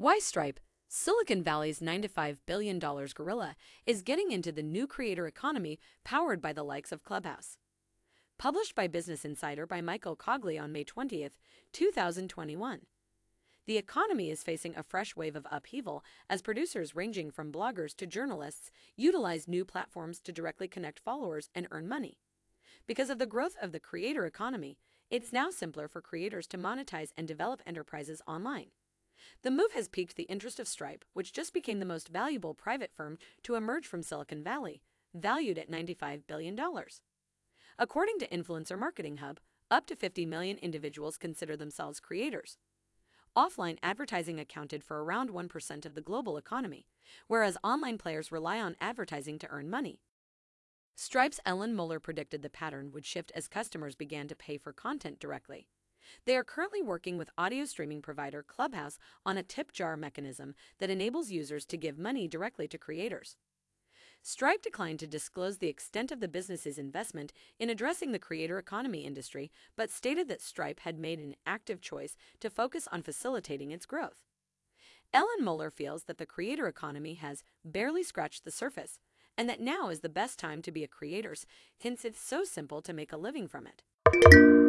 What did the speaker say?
Why Stripe, Silicon Valley's $95 billion gorilla, is getting into the new creator economy powered by the likes of Clubhouse. Published by Business Insider by Michael Cogley on May 20, 2021. The economy is facing a fresh wave of upheaval as producers ranging from bloggers to journalists utilize new platforms to directly connect followers and earn money. Because of the growth of the creator economy, it's now simpler for creators to monetize and develop enterprises online. The move has piqued the interest of Stripe, which just became the most valuable private firm to emerge from Silicon Valley, valued at $95 billion. According to Influencer Marketing Hub, up to 50 million individuals consider themselves creators. Offline advertising accounted for around 1% of the global economy, whereas online players rely on advertising to earn money. Stripe's Ellen Moeller predicted the pattern would shift as customers began to pay for content directly. They are currently working with audio streaming provider Clubhouse on a tip jar mechanism that enables users to give money directly to creators. Stripe declined to disclose the extent of the business's investment in addressing the creator economy industry, but stated that Stripe had made an active choice to focus on facilitating its growth. Ellen Moeller feels that the creator economy has barely scratched the surface and that now is the best time to be a creator since it's so simple to make a living from it.